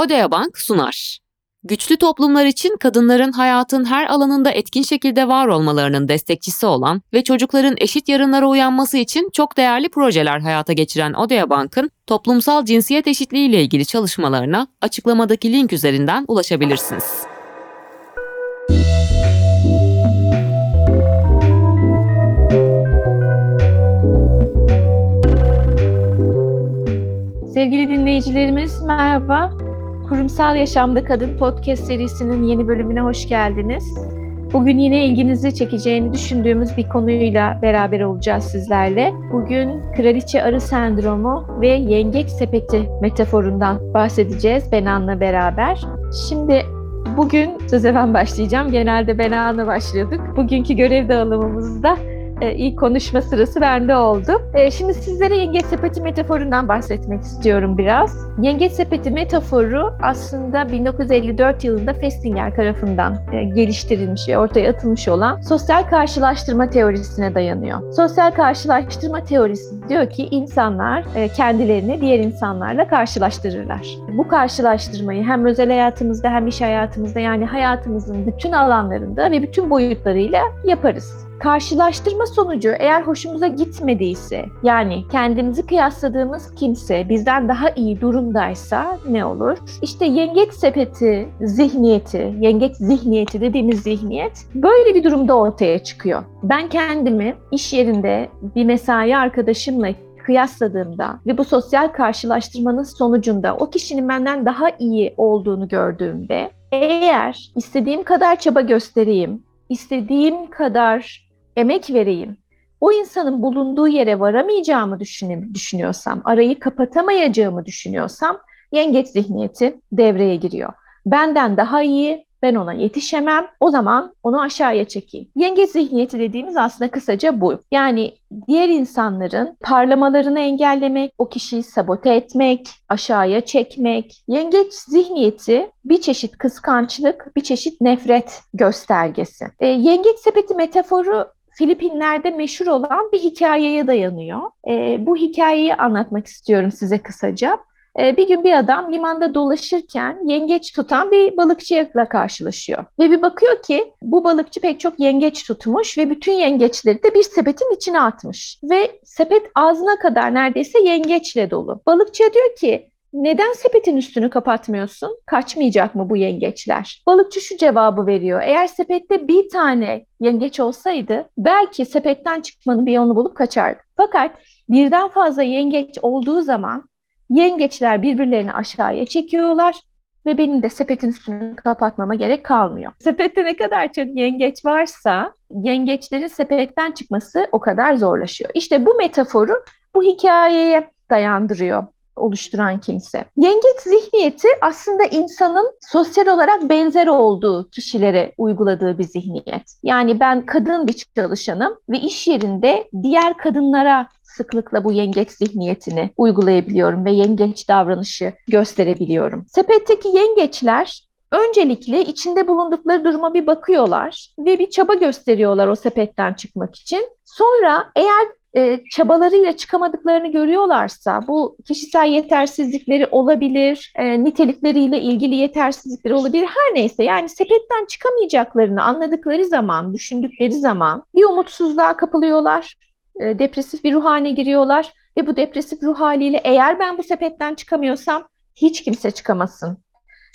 Odea Bank sunar. Güçlü toplumlar için kadınların hayatın her alanında etkin şekilde var olmalarının destekçisi olan ve çocukların eşit yarınlara uyanması için çok değerli projeler hayata geçiren Odea Bank'ın toplumsal cinsiyet eşitliği ile ilgili çalışmalarına açıklamadaki link üzerinden ulaşabilirsiniz. Sevgili dinleyicilerimiz merhaba. Kurumsal Yaşamda Kadın podcast serisinin yeni bölümüne hoş geldiniz. Bugün yine ilginizi çekeceğini düşündüğümüz bir konuyla beraber olacağız sizlerle. Bugün kraliçe arı sendromu ve yengeç sepeti metaforundan bahsedeceğiz Benan'la beraber. Şimdi bugün söze ben başlayacağım. Genelde Benan'la başlıyorduk. Bugünkü görev dağılımımızda e, ilk konuşma sırası bende oldu. E, şimdi sizlere yengeç sepeti metaforundan bahsetmek istiyorum biraz. Yengeç sepeti metaforu aslında 1954 yılında Festinger tarafından e, geliştirilmiş ve ortaya atılmış olan sosyal karşılaştırma teorisine dayanıyor. Sosyal karşılaştırma teorisi diyor ki insanlar kendilerini diğer insanlarla karşılaştırırlar. Bu karşılaştırmayı hem özel hayatımızda hem iş hayatımızda yani hayatımızın bütün alanlarında ve bütün boyutlarıyla yaparız karşılaştırma sonucu eğer hoşumuza gitmediyse yani kendimizi kıyasladığımız kimse bizden daha iyi durumdaysa ne olur? İşte yengeç sepeti zihniyeti, yengeç zihniyeti dediğimiz zihniyet böyle bir durumda ortaya çıkıyor. Ben kendimi iş yerinde bir mesai arkadaşımla kıyasladığımda ve bu sosyal karşılaştırmanın sonucunda o kişinin benden daha iyi olduğunu gördüğümde eğer istediğim kadar çaba göstereyim, istediğim kadar emek vereyim, o insanın bulunduğu yere varamayacağımı düşünüyorsam, arayı kapatamayacağımı düşünüyorsam yengeç zihniyeti devreye giriyor. Benden daha iyi, ben ona yetişemem. O zaman onu aşağıya çekeyim. Yengeç zihniyeti dediğimiz aslında kısaca bu. Yani diğer insanların parlamalarını engellemek, o kişiyi sabote etmek, aşağıya çekmek. Yengeç zihniyeti bir çeşit kıskançlık, bir çeşit nefret göstergesi. E, yengeç sepeti metaforu Filipinler'de meşhur olan bir hikayeye dayanıyor. E, bu hikayeyi anlatmak istiyorum size kısaca. E, bir gün bir adam limanda dolaşırken yengeç tutan bir balıkçıyla karşılaşıyor. Ve bir bakıyor ki bu balıkçı pek çok yengeç tutmuş ve bütün yengeçleri de bir sepetin içine atmış. Ve sepet ağzına kadar neredeyse yengeçle dolu. Balıkçıya diyor ki neden sepetin üstünü kapatmıyorsun? Kaçmayacak mı bu yengeçler? Balıkçı şu cevabı veriyor. Eğer sepette bir tane yengeç olsaydı belki sepetten çıkmanın bir yolunu bulup kaçardı. Fakat birden fazla yengeç olduğu zaman yengeçler birbirlerini aşağıya çekiyorlar ve benim de sepetin üstünü kapatmama gerek kalmıyor. Sepette ne kadar çok yengeç varsa yengeçlerin sepetten çıkması o kadar zorlaşıyor. İşte bu metaforu bu hikayeye dayandırıyor oluşturan kimse. Yengeç zihniyeti aslında insanın sosyal olarak benzer olduğu kişilere uyguladığı bir zihniyet. Yani ben kadın bir çalışanım ve iş yerinde diğer kadınlara sıklıkla bu yengeç zihniyetini uygulayabiliyorum ve yengeç davranışı gösterebiliyorum. Sepetteki yengeçler öncelikle içinde bulundukları duruma bir bakıyorlar ve bir çaba gösteriyorlar o sepetten çıkmak için. Sonra eğer e, çabalarıyla çıkamadıklarını görüyorlarsa bu kişisel yetersizlikleri olabilir, e, nitelikleriyle ilgili yetersizlikleri olabilir her neyse yani sepetten çıkamayacaklarını anladıkları zaman, düşündükleri zaman bir umutsuzluğa kapılıyorlar, e, depresif bir ruh haline giriyorlar ve bu depresif ruh haliyle eğer ben bu sepetten çıkamıyorsam hiç kimse çıkamasın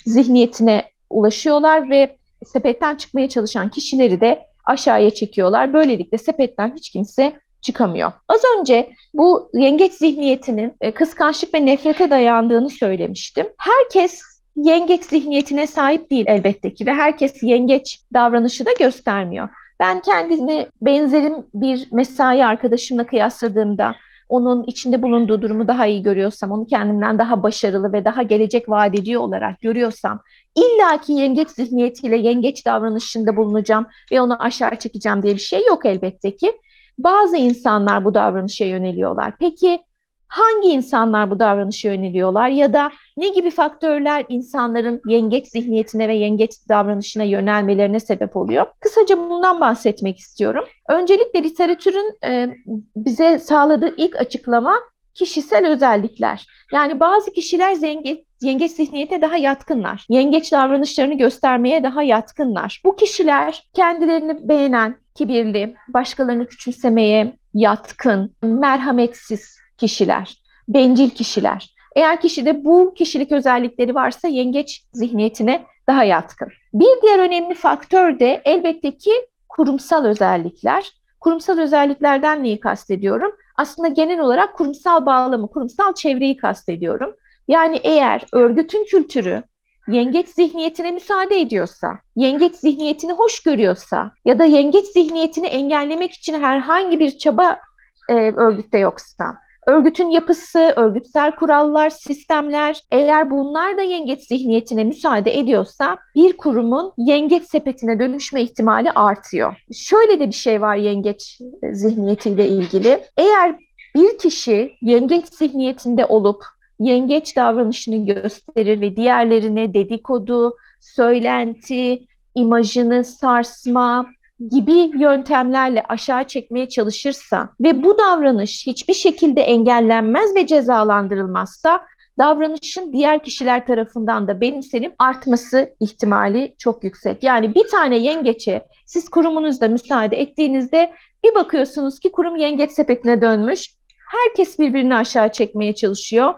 zihniyetine ulaşıyorlar ve sepetten çıkmaya çalışan kişileri de aşağıya çekiyorlar. Böylelikle sepetten hiç kimse çıkamıyor. Az önce bu yengeç zihniyetinin e, kıskançlık ve nefrete dayandığını söylemiştim. Herkes yengeç zihniyetine sahip değil elbette ki ve herkes yengeç davranışı da göstermiyor. Ben kendimi benzerim bir mesai arkadaşımla kıyasladığımda onun içinde bulunduğu durumu daha iyi görüyorsam, onu kendimden daha başarılı ve daha gelecek vaat ediyor olarak görüyorsam, illaki yengeç zihniyetiyle yengeç davranışında bulunacağım ve onu aşağı çekeceğim diye bir şey yok elbette ki. Bazı insanlar bu davranışa yöneliyorlar. Peki hangi insanlar bu davranışa yöneliyorlar ya da ne gibi faktörler insanların yengeç zihniyetine ve yengeç davranışına yönelmelerine sebep oluyor? Kısaca bundan bahsetmek istiyorum. Öncelikle literatürün e, bize sağladığı ilk açıklama kişisel özellikler. Yani bazı kişiler yengeç, yengeç zihniyete daha yatkınlar. Yengeç davranışlarını göstermeye daha yatkınlar. Bu kişiler kendilerini beğenen, kibirli, başkalarını küçümsemeye yatkın, merhametsiz kişiler, bencil kişiler. Eğer kişide bu kişilik özellikleri varsa yengeç zihniyetine daha yatkın. Bir diğer önemli faktör de elbette ki kurumsal özellikler. Kurumsal özelliklerden neyi kastediyorum? Aslında genel olarak kurumsal bağlamı, kurumsal çevreyi kastediyorum. Yani eğer örgütün kültürü yengeç zihniyetine müsaade ediyorsa, yengeç zihniyetini hoş görüyorsa ya da yengeç zihniyetini engellemek için herhangi bir çaba e, örgütte yoksa, örgütün yapısı, örgütsel kurallar, sistemler eğer bunlar da yengeç zihniyetine müsaade ediyorsa bir kurumun yengeç sepetine dönüşme ihtimali artıyor. Şöyle de bir şey var yengeç zihniyetiyle ilgili. Eğer bir kişi yengeç zihniyetinde olup yengeç davranışını gösterir ve diğerlerine dedikodu, söylenti, imajını sarsma gibi yöntemlerle aşağı çekmeye çalışırsa ve bu davranış hiçbir şekilde engellenmez ve cezalandırılmazsa davranışın diğer kişiler tarafından da benimsenip artması ihtimali çok yüksek. Yani bir tane yengeçe siz kurumunuzda müsaade ettiğinizde bir bakıyorsunuz ki kurum yengeç sepetine dönmüş. Herkes birbirini aşağı çekmeye çalışıyor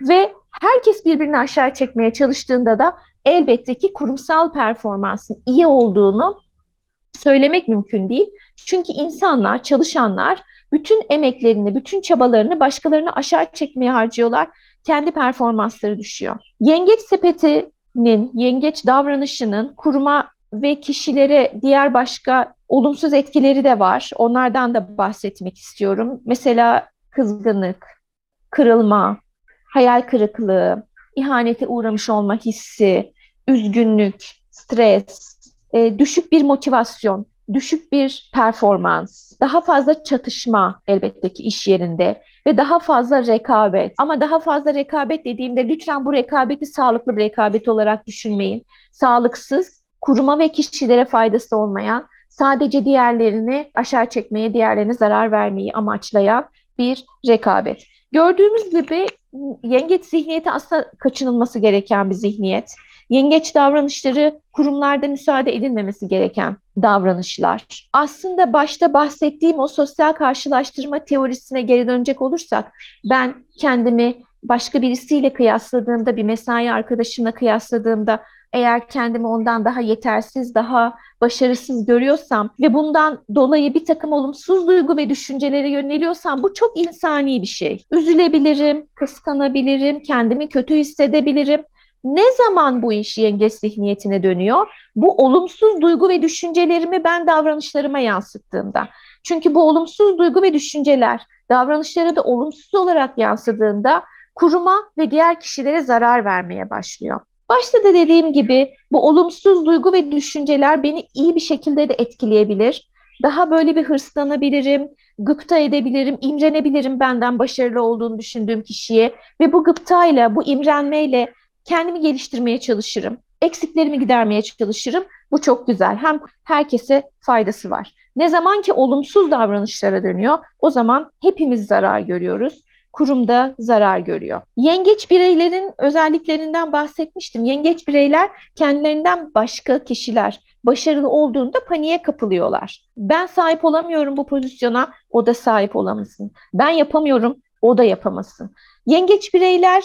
ve herkes birbirini aşağı çekmeye çalıştığında da elbette ki kurumsal performansın iyi olduğunu söylemek mümkün değil. Çünkü insanlar, çalışanlar bütün emeklerini, bütün çabalarını başkalarını aşağı çekmeye harcıyorlar. Kendi performansları düşüyor. Yengeç sepetinin, yengeç davranışının kuruma ve kişilere diğer başka olumsuz etkileri de var. Onlardan da bahsetmek istiyorum. Mesela kızgınlık, kırılma, hayal kırıklığı, ihanete uğramış olma hissi, üzgünlük, stres, e, düşük bir motivasyon, düşük bir performans, daha fazla çatışma elbette ki iş yerinde ve daha fazla rekabet. Ama daha fazla rekabet dediğimde lütfen bu rekabeti sağlıklı bir rekabet olarak düşünmeyin. Sağlıksız, kuruma ve kişilere faydası olmayan, sadece diğerlerini aşağı çekmeye, diğerlerine zarar vermeyi amaçlayan bir rekabet. Gördüğümüz gibi yengeç zihniyeti aslında kaçınılması gereken bir zihniyet. Yengeç davranışları kurumlarda müsaade edilmemesi gereken davranışlar. Aslında başta bahsettiğim o sosyal karşılaştırma teorisine geri dönecek olursak ben kendimi başka birisiyle kıyasladığımda, bir mesai arkadaşımla kıyasladığımda eğer kendimi ondan daha yetersiz, daha başarısız görüyorsam ve bundan dolayı bir takım olumsuz duygu ve düşüncelere yöneliyorsam bu çok insani bir şey. Üzülebilirim, kıskanabilirim, kendimi kötü hissedebilirim. Ne zaman bu iş yengeç zihniyetine dönüyor? Bu olumsuz duygu ve düşüncelerimi ben davranışlarıma yansıttığımda. Çünkü bu olumsuz duygu ve düşünceler davranışlara da olumsuz olarak yansıdığında kuruma ve diğer kişilere zarar vermeye başlıyor. Başta da dediğim gibi bu olumsuz duygu ve düşünceler beni iyi bir şekilde de etkileyebilir. Daha böyle bir hırslanabilirim, gıpta edebilirim, imrenebilirim benden başarılı olduğunu düşündüğüm kişiye ve bu gıptayla, bu imrenmeyle kendimi geliştirmeye çalışırım. Eksiklerimi gidermeye çalışırım. Bu çok güzel. Hem herkese faydası var. Ne zaman ki olumsuz davranışlara dönüyor, o zaman hepimiz zarar görüyoruz kurumda zarar görüyor. Yengeç bireylerin özelliklerinden bahsetmiştim. Yengeç bireyler kendilerinden başka kişiler başarılı olduğunda paniğe kapılıyorlar. Ben sahip olamıyorum bu pozisyona, o da sahip olamasın. Ben yapamıyorum, o da yapamasın. Yengeç bireyler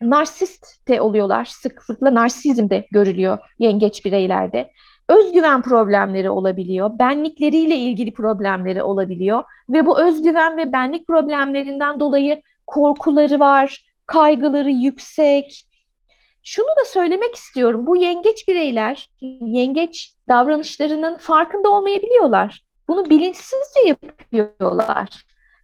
narsist de oluyorlar. Sıklıkla narsizm de görülüyor yengeç bireylerde. Özgüven problemleri olabiliyor, benlikleriyle ilgili problemleri olabiliyor ve bu özgüven ve benlik problemlerinden dolayı korkuları var, kaygıları yüksek. Şunu da söylemek istiyorum. Bu yengeç bireyler, yengeç davranışlarının farkında olmayabiliyorlar. Bunu bilinçsizce yapıyorlar.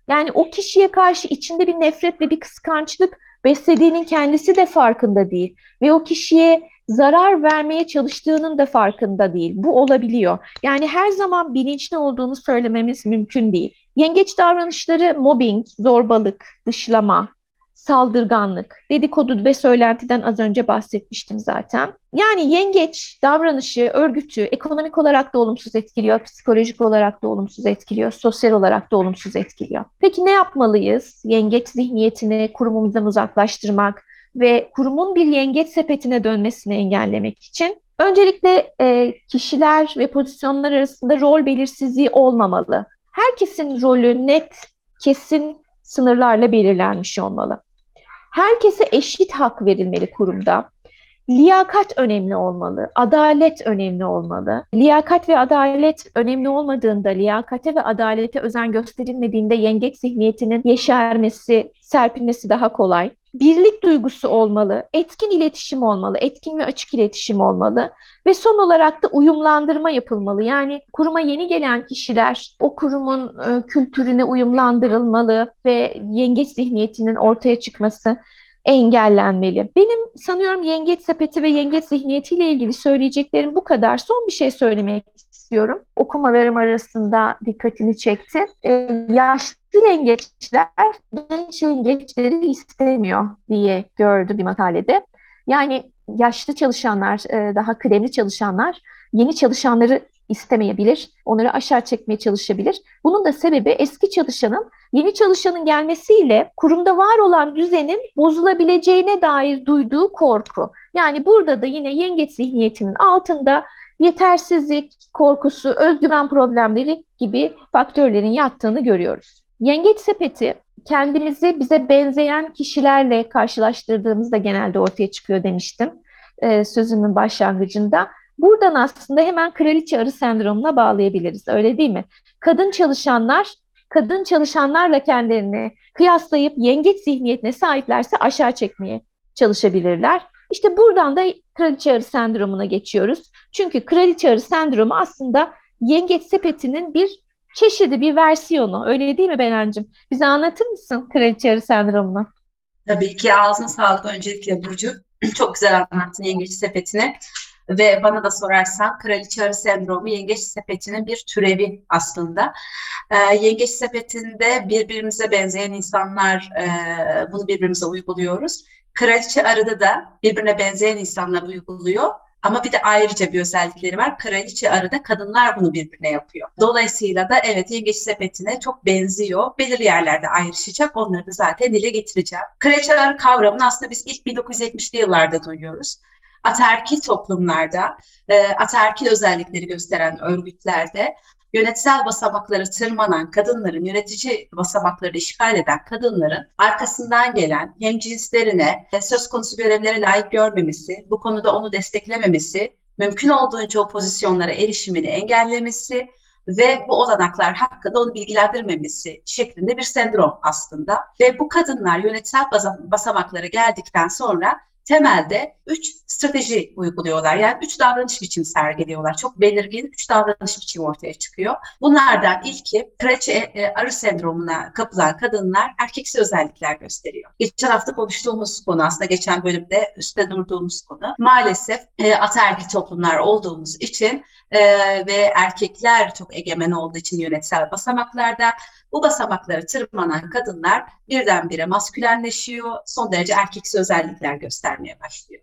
Yani o kişiye karşı içinde bir nefret ve bir kıskançlık beslediğinin kendisi de farkında değil. Ve o kişiye zarar vermeye çalıştığının da farkında değil. Bu olabiliyor. Yani her zaman bilinçli olduğunu söylememiz mümkün değil. Yengeç davranışları mobbing, zorbalık, dışlama, saldırganlık, dedikodu ve söylentiden az önce bahsetmiştim zaten. Yani yengeç davranışı, örgütü ekonomik olarak da olumsuz etkiliyor, psikolojik olarak da olumsuz etkiliyor, sosyal olarak da olumsuz etkiliyor. Peki ne yapmalıyız? Yengeç zihniyetini kurumumuzdan uzaklaştırmak, ve kurumun bir yengeç sepetine dönmesini engellemek için öncelikle e, kişiler ve pozisyonlar arasında rol belirsizliği olmamalı. Herkesin rolü net, kesin sınırlarla belirlenmiş olmalı. Herkese eşit hak verilmeli kurumda. Liyakat önemli olmalı, adalet önemli olmalı. Liyakat ve adalet önemli olmadığında, liyakate ve adalete özen gösterilmediğinde yengeç zihniyetinin yeşermesi, serpilmesi daha kolay. Birlik duygusu olmalı, etkin iletişim olmalı, etkin ve açık iletişim olmalı ve son olarak da uyumlandırma yapılmalı. Yani kuruma yeni gelen kişiler o kurumun e, kültürüne uyumlandırılmalı ve yengeç zihniyetinin ortaya çıkması engellenmeli. Benim sanıyorum yengeç sepeti ve yengeç zihniyetiyle ilgili söyleyeceklerim bu kadar. Son bir şey söylemek istiyorum. Okumalarım arasında dikkatini çekti. Ee, yaşlı yengeçler genç yengeçleri istemiyor diye gördü bir makalede. Yani yaşlı çalışanlar, e, daha kıdemli çalışanlar yeni çalışanları istemeyebilir. Onları aşağı çekmeye çalışabilir. Bunun da sebebi eski çalışanın yeni çalışanın gelmesiyle kurumda var olan düzenin bozulabileceğine dair duyduğu korku. Yani burada da yine yengeç zihniyetinin altında yetersizlik korkusu, özgüven problemleri gibi faktörlerin yattığını görüyoruz. Yengeç sepeti kendimizi bize benzeyen kişilerle karşılaştırdığımızda genelde ortaya çıkıyor demiştim e, sözümün başlangıcında. Buradan aslında hemen kraliçe arı sendromuna bağlayabiliriz. Öyle değil mi? Kadın çalışanlar kadın çalışanlarla kendilerini kıyaslayıp yengeç zihniyetine sahiplerse aşağı çekmeye çalışabilirler. İşte buradan da kraliçe arı sendromuna geçiyoruz. Çünkü kraliçe arı sendromu aslında yengeç sepetinin bir çeşidi, bir versiyonu. Öyle değil mi Benancığım? Bize anlatır mısın kraliçe arı sendromunu? Tabii ki ağzına sağlık öncelikle Burcu. Çok güzel anlattın yengeç sepetini. Ve bana da sorarsan kraliçe arı sendromu yengeç sepetinin bir türevi aslında. E, yengeç sepetinde birbirimize benzeyen insanlar e, bunu birbirimize uyguluyoruz. Kraliçe arıda da birbirine benzeyen insanlar uyguluyor. Ama bir de ayrıca bir özellikleri var. Kraliçe arıda kadınlar bunu birbirine yapıyor. Dolayısıyla da evet yengeç sepetine çok benziyor. Belirli yerlerde ayrışacak. Onları da zaten dile getireceğim. Kraliçe arı kavramını aslında biz ilk 1970'li yıllarda duyuyoruz ataerkil toplumlarda, e, ataerkil özellikleri gösteren örgütlerde yönetsel basamakları tırmanan kadınların, yönetici basamakları işgal eden kadınların arkasından gelen hem cinslerine e, söz konusu görevlere layık görmemesi, bu konuda onu desteklememesi, mümkün olduğunca o pozisyonlara erişimini engellemesi ve bu olanaklar hakkında onu bilgilendirmemesi şeklinde bir sendrom aslında. Ve bu kadınlar yönetsel basamaklara geldikten sonra temelde üç strateji uyguluyorlar. Yani üç davranış biçimi sergiliyorlar. Çok belirgin üç davranış biçimi ortaya çıkıyor. Bunlardan ilki kraliçe e, arı sendromuna kapılan kadınlar erkeksi özellikler gösteriyor. Geçen hafta konuştuğumuz konu aslında geçen bölümde üstte durduğumuz konu. Maalesef e, ataerkil toplumlar olduğumuz için e, ve erkekler çok egemen olduğu için yönetsel basamaklarda bu basamakları tırmanan kadınlar birdenbire maskülenleşiyor, son derece erkeksi özellikler göstermeye başlıyor.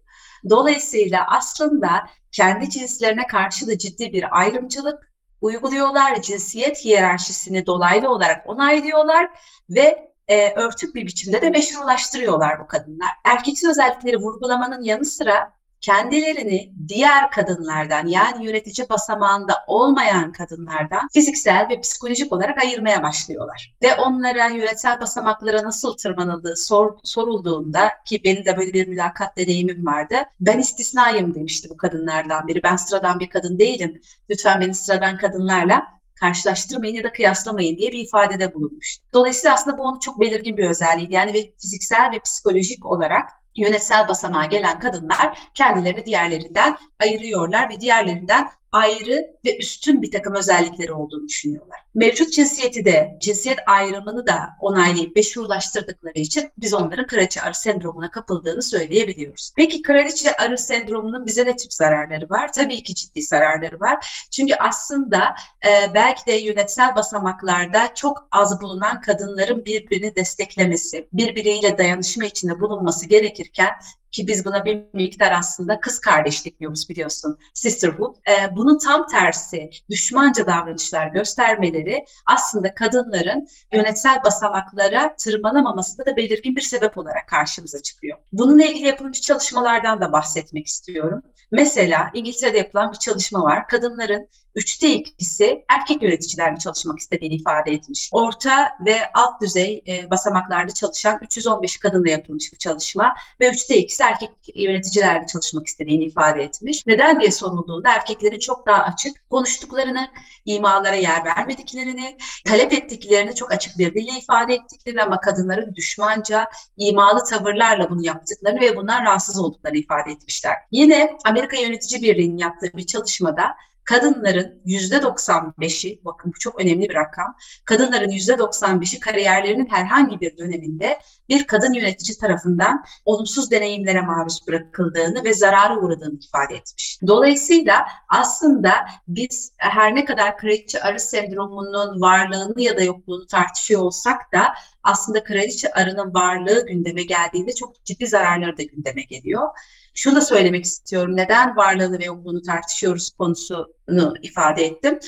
Dolayısıyla aslında kendi cinslerine karşı da ciddi bir ayrımcılık uyguluyorlar. Cinsiyet hiyerarşisini dolaylı olarak onaylıyorlar ve e, örtük bir biçimde de meşrulaştırıyorlar bu kadınlar. Erkeksi özellikleri vurgulamanın yanı sıra kendilerini diğer kadınlardan yani yönetici basamağında olmayan kadınlardan fiziksel ve psikolojik olarak ayırmaya başlıyorlar. Ve onlara yönetsel basamaklara nasıl tırmanıldığı sor, sorulduğunda ki benim de böyle bir mülakat deneyimim vardı. Ben istisnayım demişti bu kadınlardan biri. Ben sıradan bir kadın değilim. Lütfen beni sıradan kadınlarla karşılaştırmayın ya da kıyaslamayın diye bir ifadede bulunmuş. Dolayısıyla aslında bu onun çok belirgin bir özelliği. Yani ve fiziksel ve psikolojik olarak yönetsel basamağa gelen kadınlar kendilerini diğerlerinden ayırıyorlar ve diğerlerinden ayrı ve üstün bir takım özellikleri olduğunu düşünüyorlar. Mevcut cinsiyeti de cinsiyet ayrımını da onaylayıp meşrulaştırdıkları için biz onların kraliçe arı sendromuna kapıldığını söyleyebiliyoruz. Peki kraliçe arı sendromunun bize ne tip zararları var? Tabii ki ciddi zararları var. Çünkü aslında e, belki de yönetsel basamaklarda çok az bulunan kadınların birbirini desteklemesi, birbiriyle dayanışma içinde bulunması gerekirken ki biz buna bir miktar aslında kız kardeşlik diyoruz biliyorsun sisterhood. E, bunun tam tersi düşmanca davranışlar göstermeleri aslında kadınların yönetsel basamaklara tırmanamamasında da belirgin bir sebep olarak karşımıza çıkıyor. Bununla ilgili yapılmış çalışmalardan da bahsetmek istiyorum. Mesela İngiltere'de yapılan bir çalışma var. Kadınların üçte ikisi erkek yöneticilerle çalışmak istediğini ifade etmiş. Orta ve alt düzey e, basamaklarda çalışan 315 kadınla yapılmış bir çalışma ve üçte ikisi erkek yöneticilerle çalışmak istediğini ifade etmiş. Neden diye sorulduğunda erkeklerin çok daha açık konuştuklarını, imalara yer vermediklerini, talep ettiklerini çok açık bir dille ifade ettiklerini ama kadınların düşmanca, imalı tavırlarla bunu yaptıklarını ve bundan rahatsız olduklarını ifade etmişler. Yine Amerika Yönetici Birliği'nin yaptığı bir çalışmada kadınların yüzde 95'i, bakın bu çok önemli bir rakam, kadınların yüzde 95'i kariyerlerinin herhangi bir döneminde bir kadın yönetici tarafından olumsuz deneyimlere maruz bırakıldığını ve zarara uğradığını ifade etmiş. Dolayısıyla aslında biz her ne kadar kraliçe arı sendromunun varlığını ya da yokluğunu tartışıyor olsak da aslında kraliçe arının varlığı gündeme geldiğinde çok ciddi zararları da gündeme geliyor. Şunu da söylemek istiyorum. Neden varlığını ve yokluğunu tartışıyoruz konusunu ifade ettim.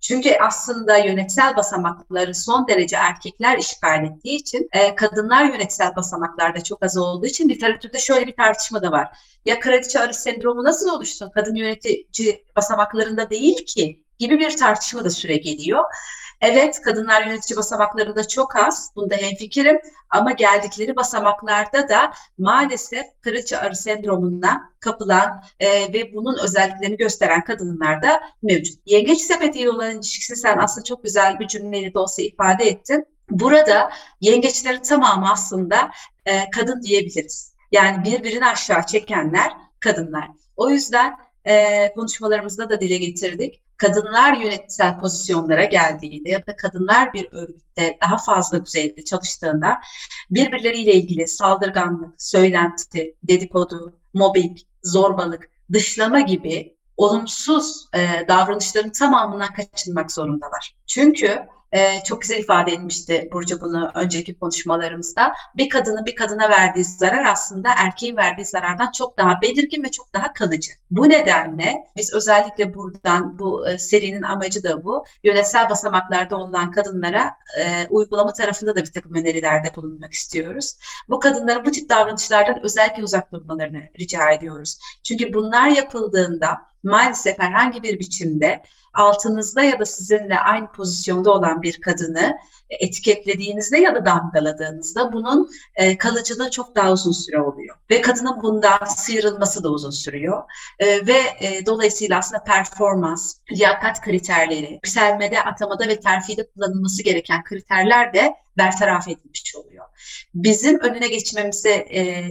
Çünkü aslında yönetsel basamakları son derece erkekler işgal ettiği için e, kadınlar yönetsel basamaklarda çok az olduğu için literatürde şöyle bir tartışma da var. Ya kraliçe arı sendromu nasıl oluştu? Kadın yönetici basamaklarında değil ki gibi bir tartışma da süre geliyor. Evet kadınlar yönetici basamaklarında çok az. Bunda hemfikirim. Ama geldikleri basamaklarda da maalesef kraliçe arı sendromuna kapılan e, ve bunun özelliklerini gösteren kadınlar da mevcut. Yengeç sepetiyle olan ilişkisini sen aslında çok güzel bir cümleyle de olsa ifade ettin. Burada yengeçlerin tamamı aslında e, kadın diyebiliriz. Yani birbirini aşağı çekenler kadınlar. O yüzden e, konuşmalarımızda da dile getirdik kadınlar yönetsel pozisyonlara geldiğinde ya da kadınlar bir örgütte daha fazla düzeyde çalıştığında birbirleriyle ilgili saldırganlık, söylenti, dedikodu, mobbing, zorbalık, dışlama gibi olumsuz e, davranışların tamamından kaçınmak zorundalar. Çünkü e, çok güzel ifade etmişti Burcu bunu önceki konuşmalarımızda. Bir kadını bir kadına verdiği zarar aslında erkeğin verdiği zarardan çok daha belirgin ve çok daha kalıcı. Bu nedenle biz özellikle buradan bu e, serinin amacı da bu. Yönetsel basamaklarda olan kadınlara e, uygulama tarafında da bir takım önerilerde bulunmak istiyoruz. Bu kadınların bu tip davranışlardan özellikle uzak durmalarını rica ediyoruz. Çünkü bunlar yapıldığında maalesef herhangi bir biçimde altınızda ya da sizinle aynı pozisyonda olan bir kadını etiketlediğinizde ya da damgaladığınızda bunun e, kalıcılığı çok daha uzun süre oluyor. Ve kadının bundan sıyrılması da uzun sürüyor. E, ve e, dolayısıyla aslında performans, liyakat kriterleri, yükselmede, atamada ve terfide kullanılması gereken kriterler de bertaraf edilmiş oluyor. Bizim önüne geçmemize e,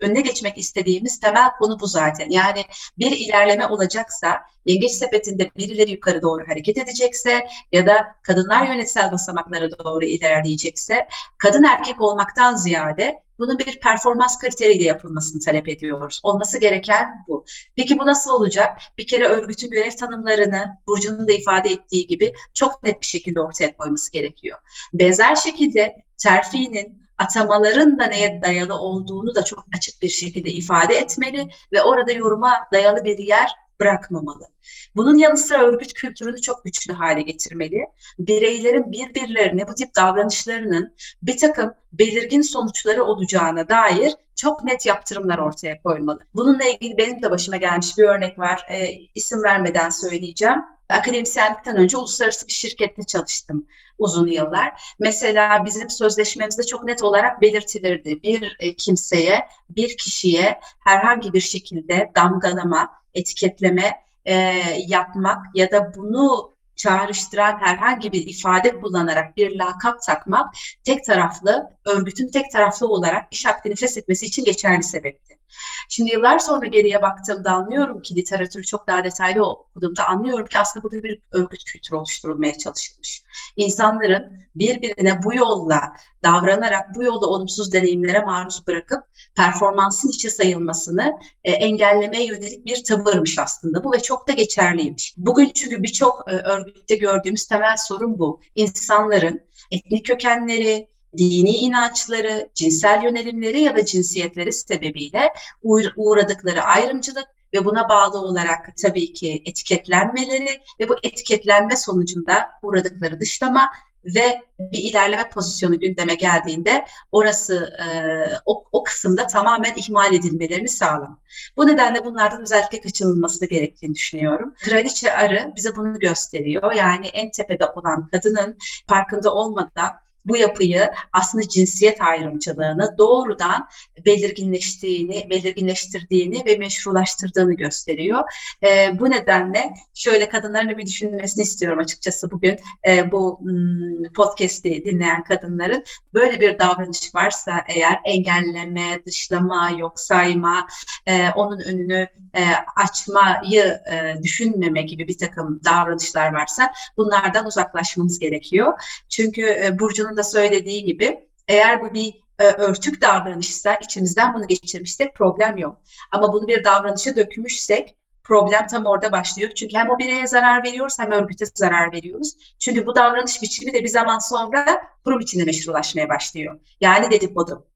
önüne geçmek istediğimiz temel konu bu zaten. Yani bir ilerleme olacaksa, yengeç sepetinde birileri yukarı doğru hareket edecekse ya da kadınlar yönetsel basamaklara doğru ilerleyecekse, kadın erkek olmaktan ziyade bunun bir performans kriteriyle yapılmasını talep ediyoruz. Olması gereken bu. Peki bu nasıl olacak? Bir kere örgütün görev tanımlarını Burcu'nun da ifade ettiği gibi çok net bir şekilde ortaya koyması gerekiyor. Benzer şekilde terfinin atamaların da neye dayalı olduğunu da çok açık bir şekilde ifade etmeli ve orada yoruma dayalı bir yer bırakmamalı. Bunun yanı sıra örgüt kültürünü çok güçlü hale getirmeli. Bireylerin birbirlerine bu tip davranışlarının bir takım belirgin sonuçları olacağına dair çok net yaptırımlar ortaya koymalı. Bununla ilgili benim de başıma gelmiş bir örnek var. E, isim vermeden söyleyeceğim. Akademisyenlikten önce uluslararası bir şirkette çalıştım uzun yıllar. Mesela bizim sözleşmemizde çok net olarak belirtilirdi. Bir e, kimseye, bir kişiye herhangi bir şekilde damgalama, etiketleme e, yapmak ya da bunu çağrıştıran herhangi bir ifade kullanarak bir lakap takmak tek taraflı, örgütün tek taraflı olarak iş hakkını feshetmesi için geçerli sebepti. Şimdi yıllar sonra geriye baktığımda anlıyorum ki literatürü çok daha detaylı okuduğumda anlıyorum ki aslında burada bir örgüt kültürü oluşturulmaya çalışılmış. İnsanların birbirine bu yolla davranarak bu yolda olumsuz deneyimlere maruz bırakıp performansın içe sayılmasını e, engellemeye yönelik bir tavırmış aslında bu ve çok da geçerliymiş. Bugün çünkü birçok e, örgütte gördüğümüz temel sorun bu. İnsanların etnik kökenleri, dini inançları, cinsel yönelimleri ya da cinsiyetleri sebebiyle uğradıkları ayrımcılık ve buna bağlı olarak tabii ki etiketlenmeleri ve bu etiketlenme sonucunda uğradıkları dışlama ve bir ilerleme pozisyonu gündeme geldiğinde orası e, o, o kısımda tamamen ihmal edilmelerini sağlam. Bu nedenle bunlardan özellikle kaçınılması gerektiğini düşünüyorum. Kraliçe Arı bize bunu gösteriyor. Yani en tepede olan kadının farkında olmadan bu yapıyı aslında cinsiyet ayrımcılığını doğrudan belirginleştiğini, belirginleştirdiğini ve meşrulaştırdığını gösteriyor. E, bu nedenle şöyle kadınların bir düşünmesini istiyorum açıkçası bugün e, bu m, podcast'i dinleyen kadınların böyle bir davranış varsa eğer engelleme, dışlama, yok sayma, e, onun önünü e, açmayı e, düşünmeme gibi bir takım davranışlar varsa bunlardan uzaklaşmamız gerekiyor. Çünkü e, Burcu'nun da söylediği gibi eğer bu bir e, örtük davranışsa içimizden bunu geçirmişsek problem yok. Ama bunu bir davranışa dökmüşsek problem tam orada başlıyor. Çünkü hem o bireye zarar veriyoruz hem örgüte zarar veriyoruz. Çünkü bu davranış biçimi de bir zaman sonra kurum içinde meşrulaşmaya başlıyor. Yani dedikodu,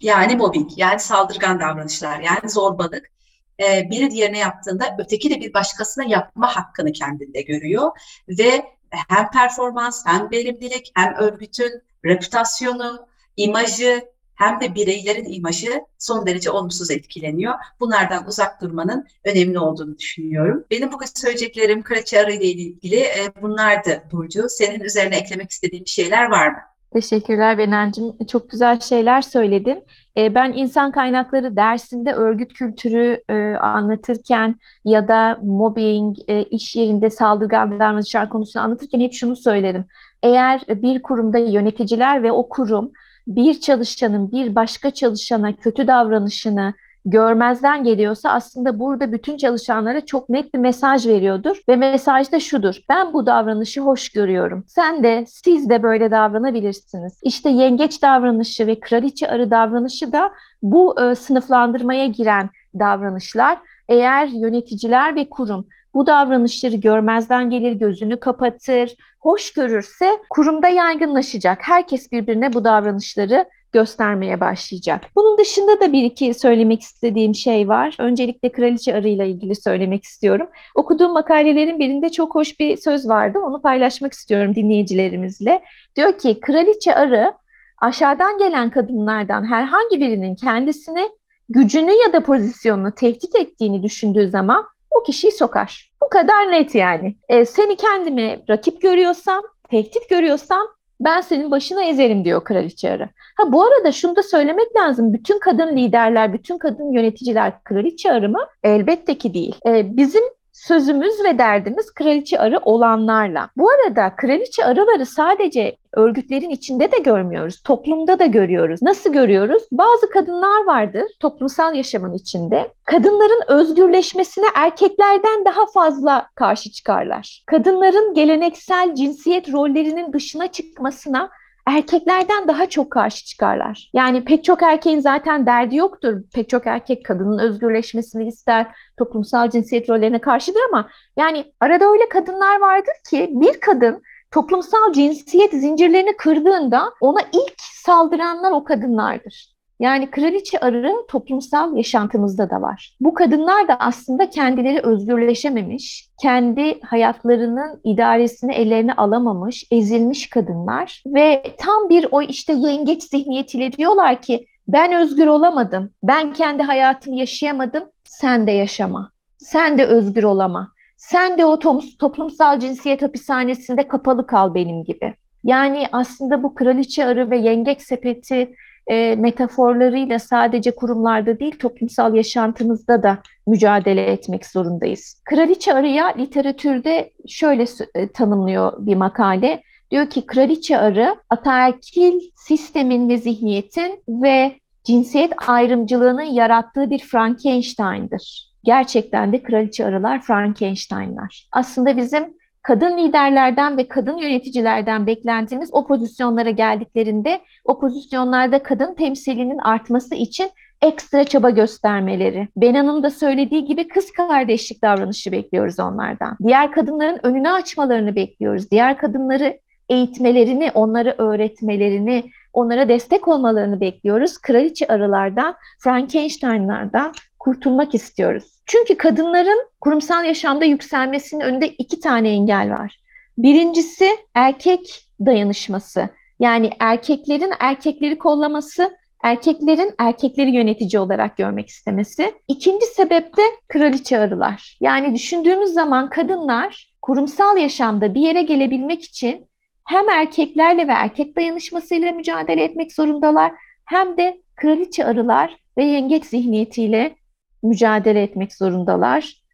yani mobbing, yani saldırgan davranışlar, yani zorbalık. Ee, biri diğerine yaptığında öteki de bir başkasına yapma hakkını kendinde görüyor ve hem performans hem verimlilik hem örgütün reputasyonu, imajı hem de bireylerin imajı son derece olumsuz etkileniyor. Bunlardan uzak durmanın önemli olduğunu düşünüyorum. Benim bugün söyleyeceklerim Kraliçe Arı ile ilgili e, bunlardı Burcu. Senin üzerine eklemek istediğin şeyler var mı? Teşekkürler Benancığım. Çok güzel şeyler söyledin. E, ben insan kaynakları dersinde örgüt kültürü e, anlatırken ya da mobbing, e, iş yerinde saldırgan davranışlar konusunu anlatırken hep şunu söylerim. Eğer bir kurumda yöneticiler ve o kurum bir çalışanın bir başka çalışana kötü davranışını görmezden geliyorsa aslında burada bütün çalışanlara çok net bir mesaj veriyordur ve mesaj da şudur. Ben bu davranışı hoş görüyorum. Sen de siz de böyle davranabilirsiniz. İşte yengeç davranışı ve kraliçe arı davranışı da bu e, sınıflandırmaya giren davranışlar. Eğer yöneticiler ve kurum bu davranışları görmezden gelir, gözünü kapatır, hoş görürse kurumda yaygınlaşacak. Herkes birbirine bu davranışları göstermeye başlayacak. Bunun dışında da bir iki söylemek istediğim şey var. Öncelikle Kraliçe Arı ile ilgili söylemek istiyorum. Okuduğum makalelerin birinde çok hoş bir söz vardı. Onu paylaşmak istiyorum dinleyicilerimizle. Diyor ki Kraliçe Arı aşağıdan gelen kadınlardan herhangi birinin kendisini gücünü ya da pozisyonunu tehdit ettiğini düşündüğü zaman o kişiyi sokar. Bu kadar net yani. E, seni kendime rakip görüyorsam, tehdit görüyorsam ben senin başına ezerim diyor kraliçe arı. Ha bu arada şunu da söylemek lazım. Bütün kadın liderler, bütün kadın yöneticiler kraliçe arı mı? Elbette ki değil. Ee, bizim sözümüz ve derdimiz kraliçe arı olanlarla. Bu arada kraliçe arıları sadece örgütlerin içinde de görmüyoruz, toplumda da görüyoruz. Nasıl görüyoruz? Bazı kadınlar vardır toplumsal yaşamın içinde. Kadınların özgürleşmesine erkeklerden daha fazla karşı çıkarlar. Kadınların geleneksel cinsiyet rollerinin dışına çıkmasına erkeklerden daha çok karşı çıkarlar. Yani pek çok erkeğin zaten derdi yoktur. Pek çok erkek kadının özgürleşmesini ister, toplumsal cinsiyet rollerine karşıdır ama yani arada öyle kadınlar vardır ki bir kadın toplumsal cinsiyet zincirlerini kırdığında ona ilk saldıranlar o kadınlardır. Yani kraliçe arı toplumsal yaşantımızda da var. Bu kadınlar da aslında kendileri özgürleşememiş, kendi hayatlarının idaresini ellerine alamamış, ezilmiş kadınlar ve tam bir o işte yengeç zihniyetiyle diyorlar ki ben özgür olamadım, ben kendi hayatımı yaşayamadım, sen de yaşama. Sen de özgür olama. Sen de o toplumsal cinsiyet hapishanesinde kapalı kal benim gibi. Yani aslında bu kraliçe arı ve yengeç sepeti e, metaforlarıyla sadece kurumlarda değil toplumsal yaşantımızda da mücadele etmek zorundayız. Kraliçe arıya literatürde şöyle e, tanımlıyor bir makale. Diyor ki kraliçe arı ataerkil sistemin ve zihniyetin ve cinsiyet ayrımcılığının yarattığı bir Frankenstein'dır. Gerçekten de kraliçe arılar Frankenstein'lar. Aslında bizim kadın liderlerden ve kadın yöneticilerden beklentimiz o pozisyonlara geldiklerinde o pozisyonlarda kadın temsilinin artması için ekstra çaba göstermeleri. Benan'ın da söylediği gibi kız kardeşlik davranışı bekliyoruz onlardan. Diğer kadınların önünü açmalarını bekliyoruz. Diğer kadınları eğitmelerini, onları öğretmelerini, onlara destek olmalarını bekliyoruz. Kraliçe arılardan, Frankenstein'lardan kurtulmak istiyoruz. Çünkü kadınların kurumsal yaşamda yükselmesinin önünde iki tane engel var. Birincisi erkek dayanışması. Yani erkeklerin erkekleri kollaması, erkeklerin erkekleri yönetici olarak görmek istemesi. İkinci sebep de kraliçe arılar. Yani düşündüğümüz zaman kadınlar kurumsal yaşamda bir yere gelebilmek için hem erkeklerle ve erkek dayanışmasıyla mücadele etmek zorundalar hem de kraliçe arılar ve yengeç zihniyetiyle mücadele etmek zorundalar.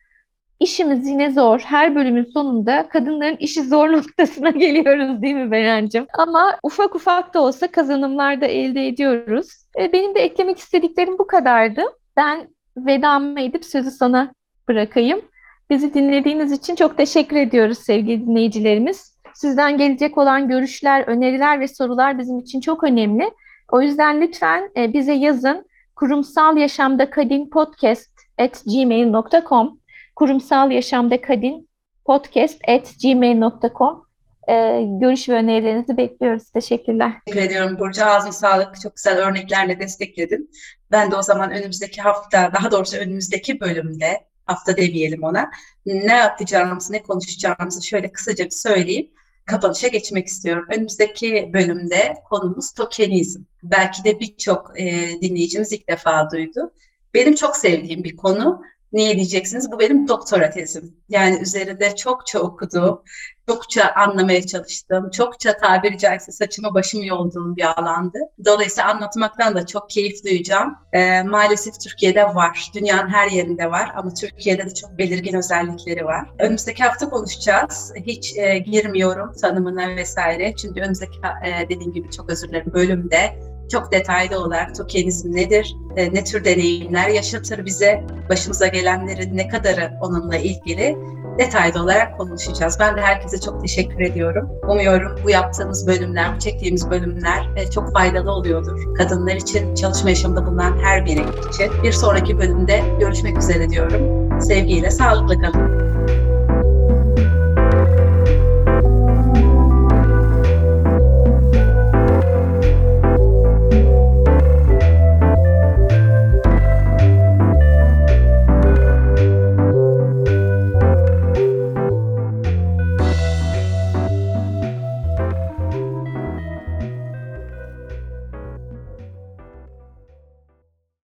İşimiz yine zor. Her bölümün sonunda kadınların işi zor noktasına geliyoruz değil mi Berencim? Ama ufak ufak da olsa kazanımlar da elde ediyoruz. E, Benim de eklemek istediklerim bu kadardı. Ben vedamı edip sözü sana bırakayım. Bizi dinlediğiniz için çok teşekkür ediyoruz sevgili dinleyicilerimiz. Sizden gelecek olan görüşler, öneriler ve sorular bizim için çok önemli. O yüzden lütfen e, bize yazın. Kurumsal Yaşamda Kadın Podcast at gmail.com Kurumsal Yaşamda Kadın Podcast at gmail.com e, Görüş ve önerilerinizi bekliyoruz. Teşekkürler. Teşekkür ediyorum Burcu. Ağzına sağlık. Çok güzel örneklerle destekledin. Ben de o zaman önümüzdeki hafta, daha doğrusu önümüzdeki bölümde, hafta demeyelim ona, ne yapacağımızı, ne konuşacağımızı şöyle kısaca bir söyleyeyim. Kapanışa geçmek istiyorum. Önümüzdeki bölümde konumuz tokenizm. Belki de birçok e, dinleyicimiz ilk defa duydu. Benim çok sevdiğim bir konu. Niye diyeceksiniz? Bu benim doktora tezim. Yani üzerinde çokça okuduğum, çokça anlamaya çalıştım. Çokça tabiri caizse saçımı başımı yolduğum bir alandı. Dolayısıyla anlatmaktan da çok keyif duyacağım. Ee, maalesef Türkiye'de var. Dünyanın her yerinde var ama Türkiye'de de çok belirgin özellikleri var. Önümüzdeki hafta konuşacağız. Hiç e, girmiyorum tanımına vesaire. Çünkü önümüzdeki e, dediğim gibi çok özür dilerim bölümde çok detaylı olarak tokenizm nedir, e, ne tür deneyimler yaşatır bize, başımıza gelenlerin ne kadarı onunla ilgili detaylı olarak konuşacağız. Ben de herkese çok teşekkür ediyorum. Umuyorum bu yaptığımız bölümler, bu çektiğimiz bölümler e, çok faydalı oluyordur. Kadınlar için, çalışma yaşamında bulunan her biri için. Bir sonraki bölümde görüşmek üzere diyorum. Sevgiyle, sağlıkla kalın.